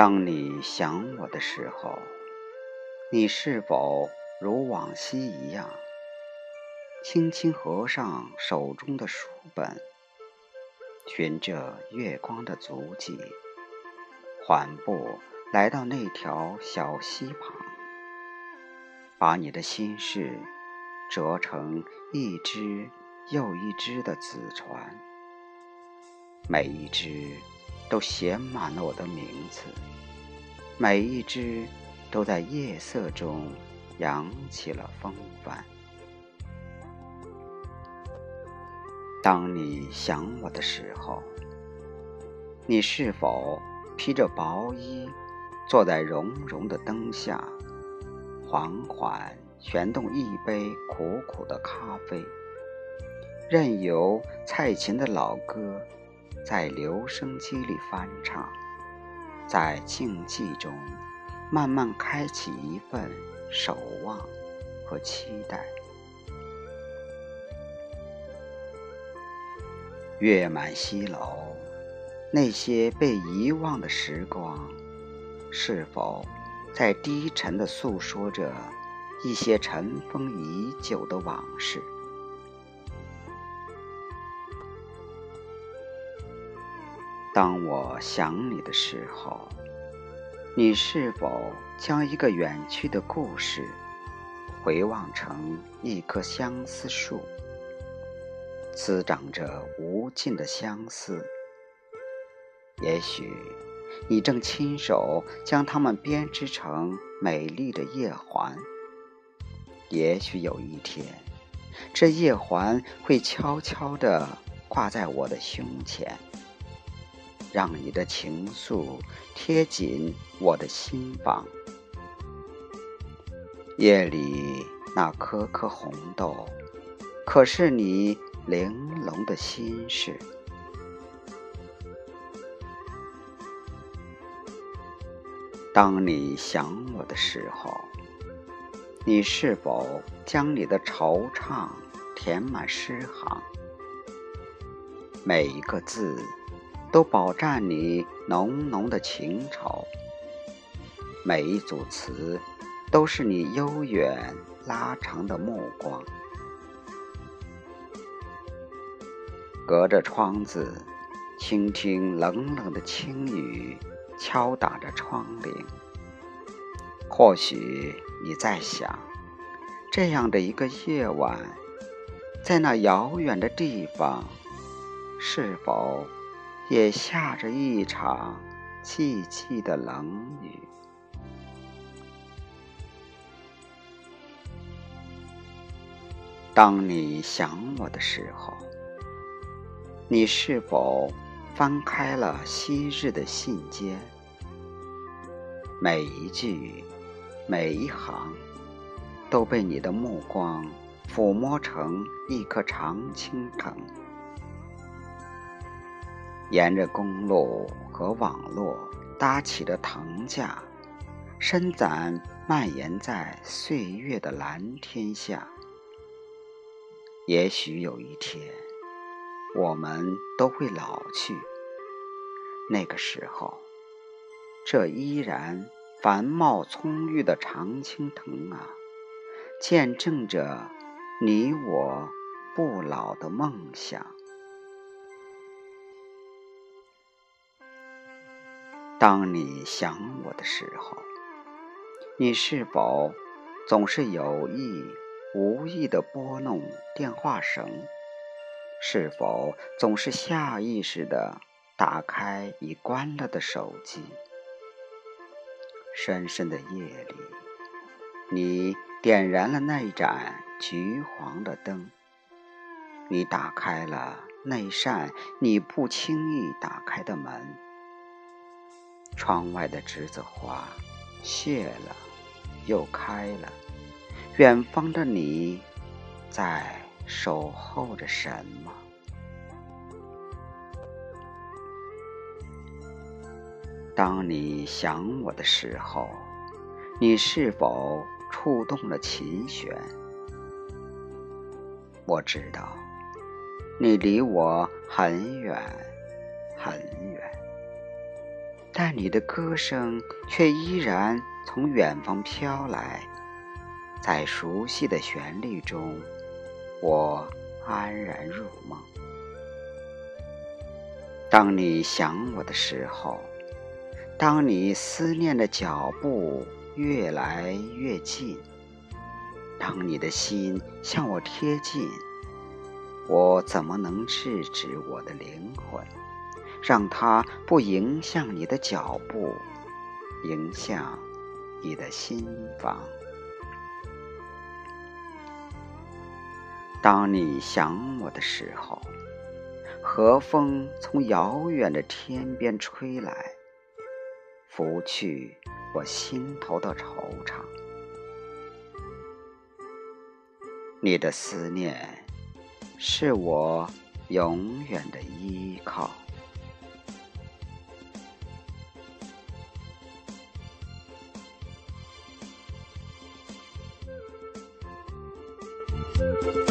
当你想我的时候，你是否如往昔一样，轻轻合上手中的书本，循着月光的足迹，缓步来到那条小溪旁，把你的心事折成一只又一只的纸船，每一只。都写满了我的名字，每一只都在夜色中扬起了风帆。当你想我的时候，你是否披着薄衣，坐在融融的灯下，缓缓旋动一杯苦苦的咖啡，任由蔡琴的老歌？在留声机里翻唱，在静寂中慢慢开启一份守望和期待。月满西楼，那些被遗忘的时光，是否在低沉的诉说着一些尘封已久的往事？当我想你的时候，你是否将一个远去的故事回望成一棵相思树，滋长着无尽的相思？也许你正亲手将它们编织成美丽的叶环。也许有一天，这叶环会悄悄地挂在我的胸前。让你的情愫贴紧我的心房。夜里那颗颗红豆，可是你玲珑的心事。当你想我的时候，你是否将你的惆怅填满诗行？每一个字。都饱蘸你浓浓的情愁，每一组词都是你悠远拉长的目光。隔着窗子，倾听冷冷的轻雨敲打着窗棂。或许你在想，这样的一个夜晚，在那遥远的地方，是否？也下着一场寂寂的冷雨。当你想我的时候，你是否翻开了昔日的信笺？每一句，每一行，都被你的目光抚摸成一颗常青藤。沿着公路和网络搭起的藤架，伸展蔓延在岁月的蓝天下。也许有一天，我们都会老去。那个时候，这依然繁茂葱郁的常青藤啊，见证着你我不老的梦想。当你想我的时候，你是否总是有意无意的拨弄电话绳？是否总是下意识的打开已关了的手机？深深的夜里，你点燃了那盏橘黄的灯，你打开了那扇你不轻易打开的门。窗外的栀子花谢了，又开了。远方的你，在守候着什么？当你想我的时候，你是否触动了琴弦？我知道，你离我很远，很远。但你的歌声却依然从远方飘来，在熟悉的旋律中，我安然入梦。当你想我的时候，当你思念的脚步越来越近，当你的心向我贴近，我怎么能制止我的灵魂？让它不影响你的脚步，影响你的心房。当你想我的时候，和风从遥远的天边吹来，拂去我心头的惆怅。你的思念，是我永远的依靠。Thank you.